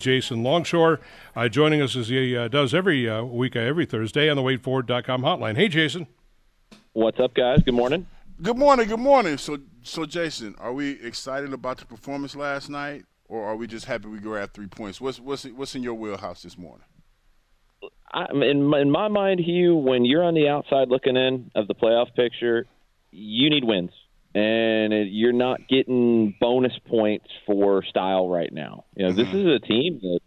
Jason Longshore uh, joining us as he uh, does every uh, week, uh, every Thursday on the WadeFord.com hotline. Hey, Jason. What's up, guys? Good morning. Good morning. Good morning. So, so Jason, are we excited about the performance last night, or are we just happy we grabbed three points? What's what's what's in your wheelhouse this morning? I, in my, in my mind, Hugh, when you're on the outside looking in of the playoff picture, you need wins, and it, you're not getting bonus points for style right now. You know, this mm-hmm. is a team that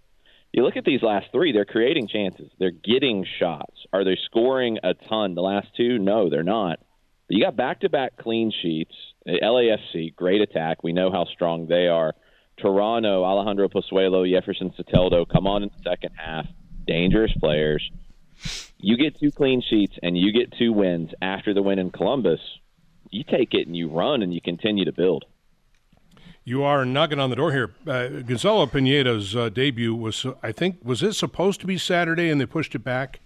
you look at these last three; they're creating chances, they're getting shots. Are they scoring a ton? The last two, no, they're not. But you got back-to-back clean sheets. LAFC, great attack. We know how strong they are. Toronto, Alejandro Pozuelo, Jefferson Soteldo come on in the second half. Dangerous players. You get two clean sheets and you get two wins after the win in Columbus. You take it and you run and you continue to build. You are knocking on the door here. Uh, Gonzalo Pineda's uh, debut was, I think, was it supposed to be Saturday and they pushed it back?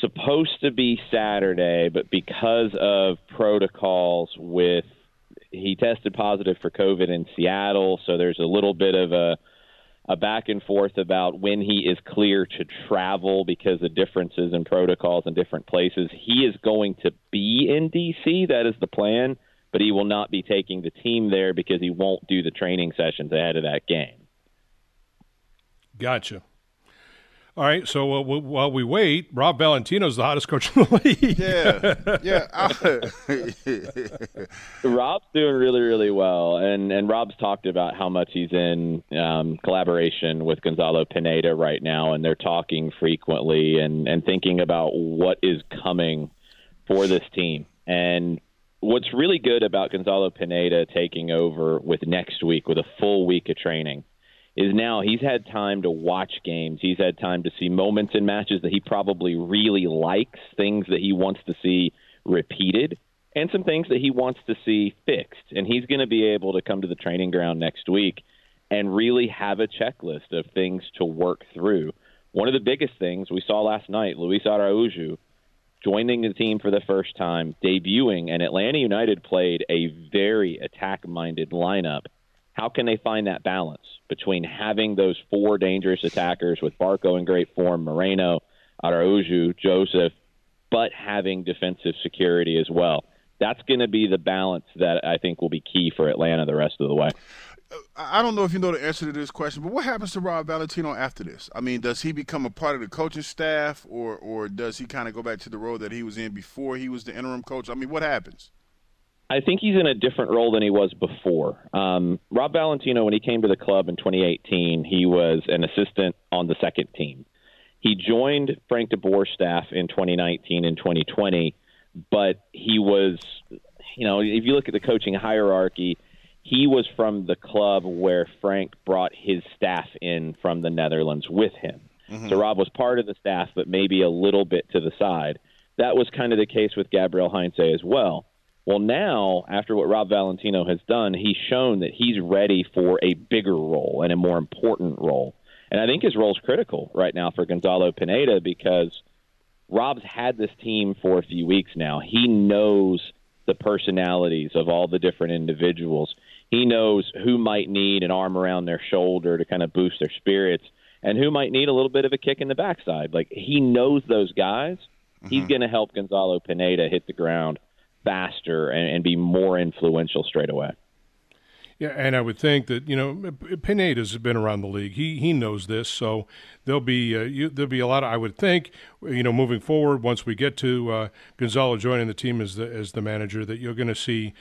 Supposed to be Saturday, but because of protocols with he tested positive for COVID in Seattle, so there's a little bit of a a back and forth about when he is clear to travel because of differences in protocols in different places. He is going to be in DC. That is the plan, but he will not be taking the team there because he won't do the training sessions ahead of that game. Gotcha. All right, so uh, w- while we wait, Rob Valentino's the hottest coach in the league. Yeah, yeah. Rob's doing really, really well, and and Rob's talked about how much he's in um, collaboration with Gonzalo Pineda right now, and they're talking frequently and and thinking about what is coming for this team. And what's really good about Gonzalo Pineda taking over with next week with a full week of training is now he's had time to watch games. He's had time to see moments in matches that he probably really likes, things that he wants to see repeated, and some things that he wants to see fixed. And he's going to be able to come to the training ground next week and really have a checklist of things to work through. One of the biggest things we saw last night, Luis Araujo joining the team for the first time, debuting, and Atlanta United played a very attack minded lineup how can they find that balance between having those four dangerous attackers with Barco in great form, Moreno, Araujo, Joseph, but having defensive security as well? That's going to be the balance that I think will be key for Atlanta the rest of the way. I don't know if you know the answer to this question, but what happens to Rob Valentino after this? I mean, does he become a part of the coaching staff, or or does he kind of go back to the role that he was in before he was the interim coach? I mean, what happens? I think he's in a different role than he was before. Um, Rob Valentino, when he came to the club in 2018, he was an assistant on the second team. He joined Frank de Boer's staff in 2019 and 2020, but he was, you know, if you look at the coaching hierarchy, he was from the club where Frank brought his staff in from the Netherlands with him. Mm-hmm. So Rob was part of the staff, but maybe a little bit to the side. That was kind of the case with Gabriel Heinze as well. Well, now, after what Rob Valentino has done, he's shown that he's ready for a bigger role and a more important role. And I think his role is critical right now for Gonzalo Pineda because Rob's had this team for a few weeks now. He knows the personalities of all the different individuals. He knows who might need an arm around their shoulder to kind of boost their spirits and who might need a little bit of a kick in the backside. Like he knows those guys. Mm-hmm. He's going to help Gonzalo Pineda hit the ground faster and, and be more influential straight away. Yeah, and I would think that you know Pineda's been around the league. He he knows this, so there'll be uh, you, there'll be a lot. Of, I would think you know moving forward once we get to uh, Gonzalo joining the team as the as the manager, that you're going to see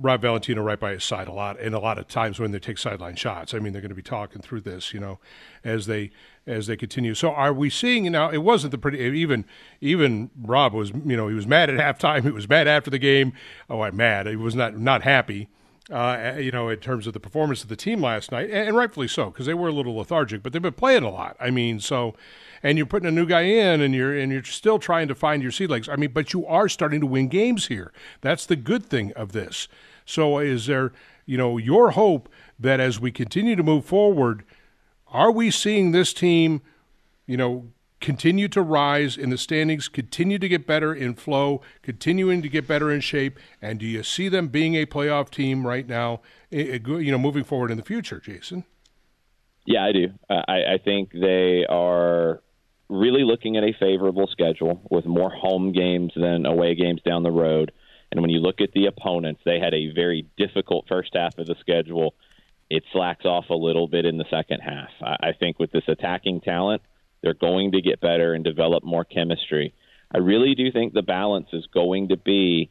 Rob Valentino right by his side a lot, and a lot of times when they take sideline shots. I mean, they're going to be talking through this, you know, as they as they continue. So, are we seeing now? It wasn't the pretty even even Rob was you know he was mad at halftime. He was mad after the game. Oh, I'm mad. He was not not happy uh, you know, in terms of the performance of the team last night, and, rightfully so, because they were a little lethargic, but they've been playing a lot. I mean, so, and you're putting a new guy in, and you're and you're still trying to find your sea legs. I mean, but you are starting to win games here. That's the good thing of this. So, is there, you know, your hope that as we continue to move forward, are we seeing this team, you know, continue to rise in the standings, continue to get better in flow, continuing to get better in shape? And do you see them being a playoff team right now, eh, eh, you know, moving forward in the future, Jason? Yeah, I do. I, I think they are really looking at a favorable schedule with more home games than away games down the road. And when you look at the opponents, they had a very difficult first half of the schedule. It slacks off a little bit in the second half. I think with this attacking talent, they're going to get better and develop more chemistry. I really do think the balance is going to be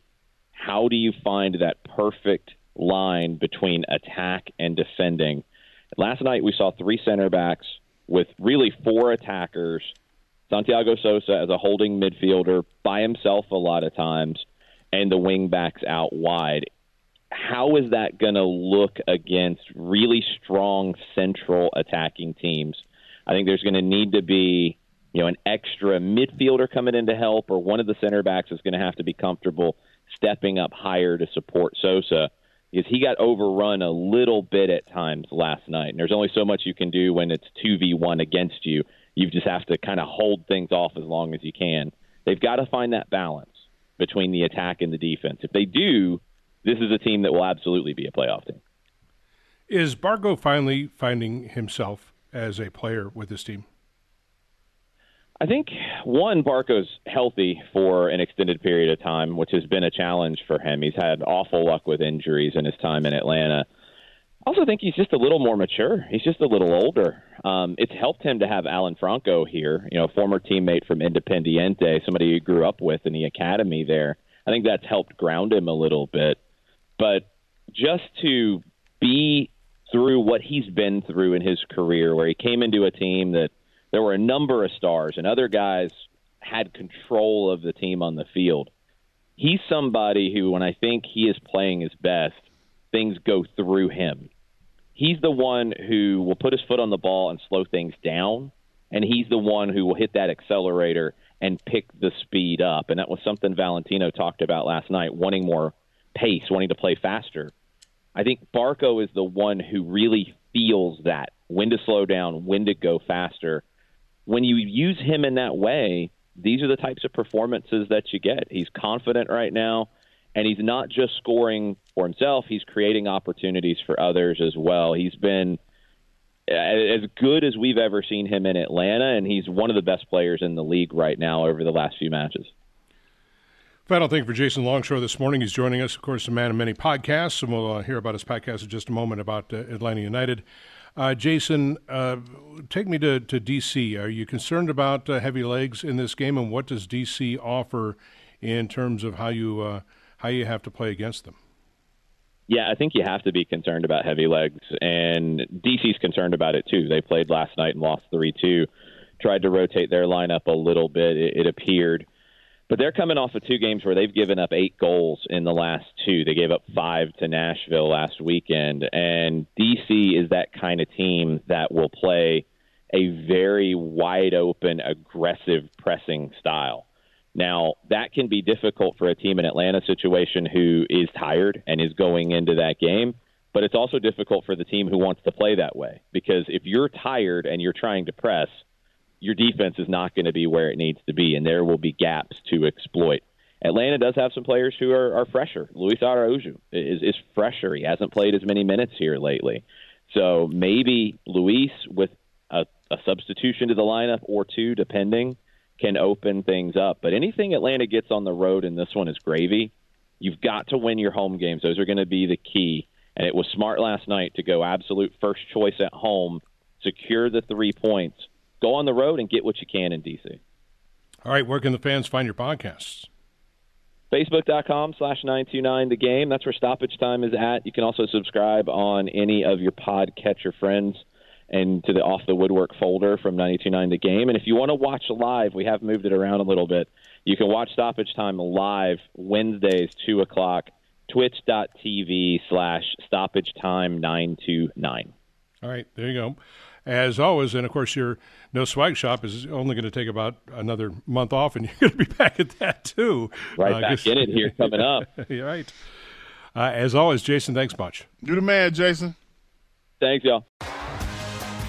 how do you find that perfect line between attack and defending? Last night we saw three center backs with really four attackers. Santiago Sosa as a holding midfielder by himself a lot of times, and the wing backs out wide. How is that going to look against really strong central attacking teams? I think there's going to need to be you know an extra midfielder coming in to help, or one of the center backs is going to have to be comfortable stepping up higher to support Sosa because he got overrun a little bit at times last night. And there's only so much you can do when it's two v one against you. You just have to kind of hold things off as long as you can. They've got to find that balance between the attack and the defense. If they do, this is a team that will absolutely be a playoff team. Is Barco finally finding himself as a player with this team? I think one Barco's healthy for an extended period of time, which has been a challenge for him. He's had awful luck with injuries in his time in Atlanta. I also think he's just a little more mature. He's just a little older. Um, it's helped him to have Alan Franco here, you know, former teammate from Independiente, somebody he grew up with in the academy there. I think that's helped ground him a little bit. But just to be through what he's been through in his career, where he came into a team that there were a number of stars and other guys had control of the team on the field. He's somebody who, when I think he is playing his best, things go through him. He's the one who will put his foot on the ball and slow things down, and he's the one who will hit that accelerator and pick the speed up. And that was something Valentino talked about last night, wanting more pace, wanting to play faster. I think Barco is the one who really feels that when to slow down, when to go faster. When you use him in that way, these are the types of performances that you get. He's confident right now, and he's not just scoring for himself, he's creating opportunities for others as well. He's been as good as we've ever seen him in Atlanta, and he's one of the best players in the league right now over the last few matches. Final thing for Jason Longshore this morning. He's joining us, of course, a man of many podcasts, and we'll uh, hear about his podcast in just a moment about uh, Atlanta United. Uh, Jason, uh, take me to, to D.C. Are you concerned about uh, heavy legs in this game, and what does D.C. offer in terms of how you uh, how you have to play against them? Yeah, I think you have to be concerned about heavy legs, and DC's concerned about it too. They played last night and lost three two. Tried to rotate their lineup a little bit. It, it appeared but they're coming off of two games where they've given up eight goals in the last two. They gave up five to Nashville last weekend. And DC is that kind of team that will play a very wide open, aggressive pressing style. Now, that can be difficult for a team in Atlanta situation who is tired and is going into that game, but it's also difficult for the team who wants to play that way because if you're tired and you're trying to press – your defense is not going to be where it needs to be, and there will be gaps to exploit. Atlanta does have some players who are, are fresher. Luis Araujo is, is fresher. He hasn't played as many minutes here lately. So maybe Luis, with a, a substitution to the lineup or two, depending, can open things up. But anything Atlanta gets on the road, and this one is gravy, you've got to win your home games. Those are going to be the key And it was smart last night to go absolute first choice at home, secure the three points, go on the road and get what you can in DC. All right, where can the fans find your podcasts? Facebook.com slash 929 The Game. That's where stoppage time is at. You can also subscribe on any of your podcatcher friends and to the Off the Woodwork folder from 929 The Game. And if you want to watch live, we have moved it around a little bit. You can watch stoppage time live Wednesdays, 2 o'clock, twitch.tv slash stoppage time 929. All right, there you go as always. And of course, your no swag shop is only going to take about another month off, and you're going to be back at that too. Right uh, back in it here coming up. right. Uh, as always, Jason, thanks much. Do the man, Jason. Thanks, y'all.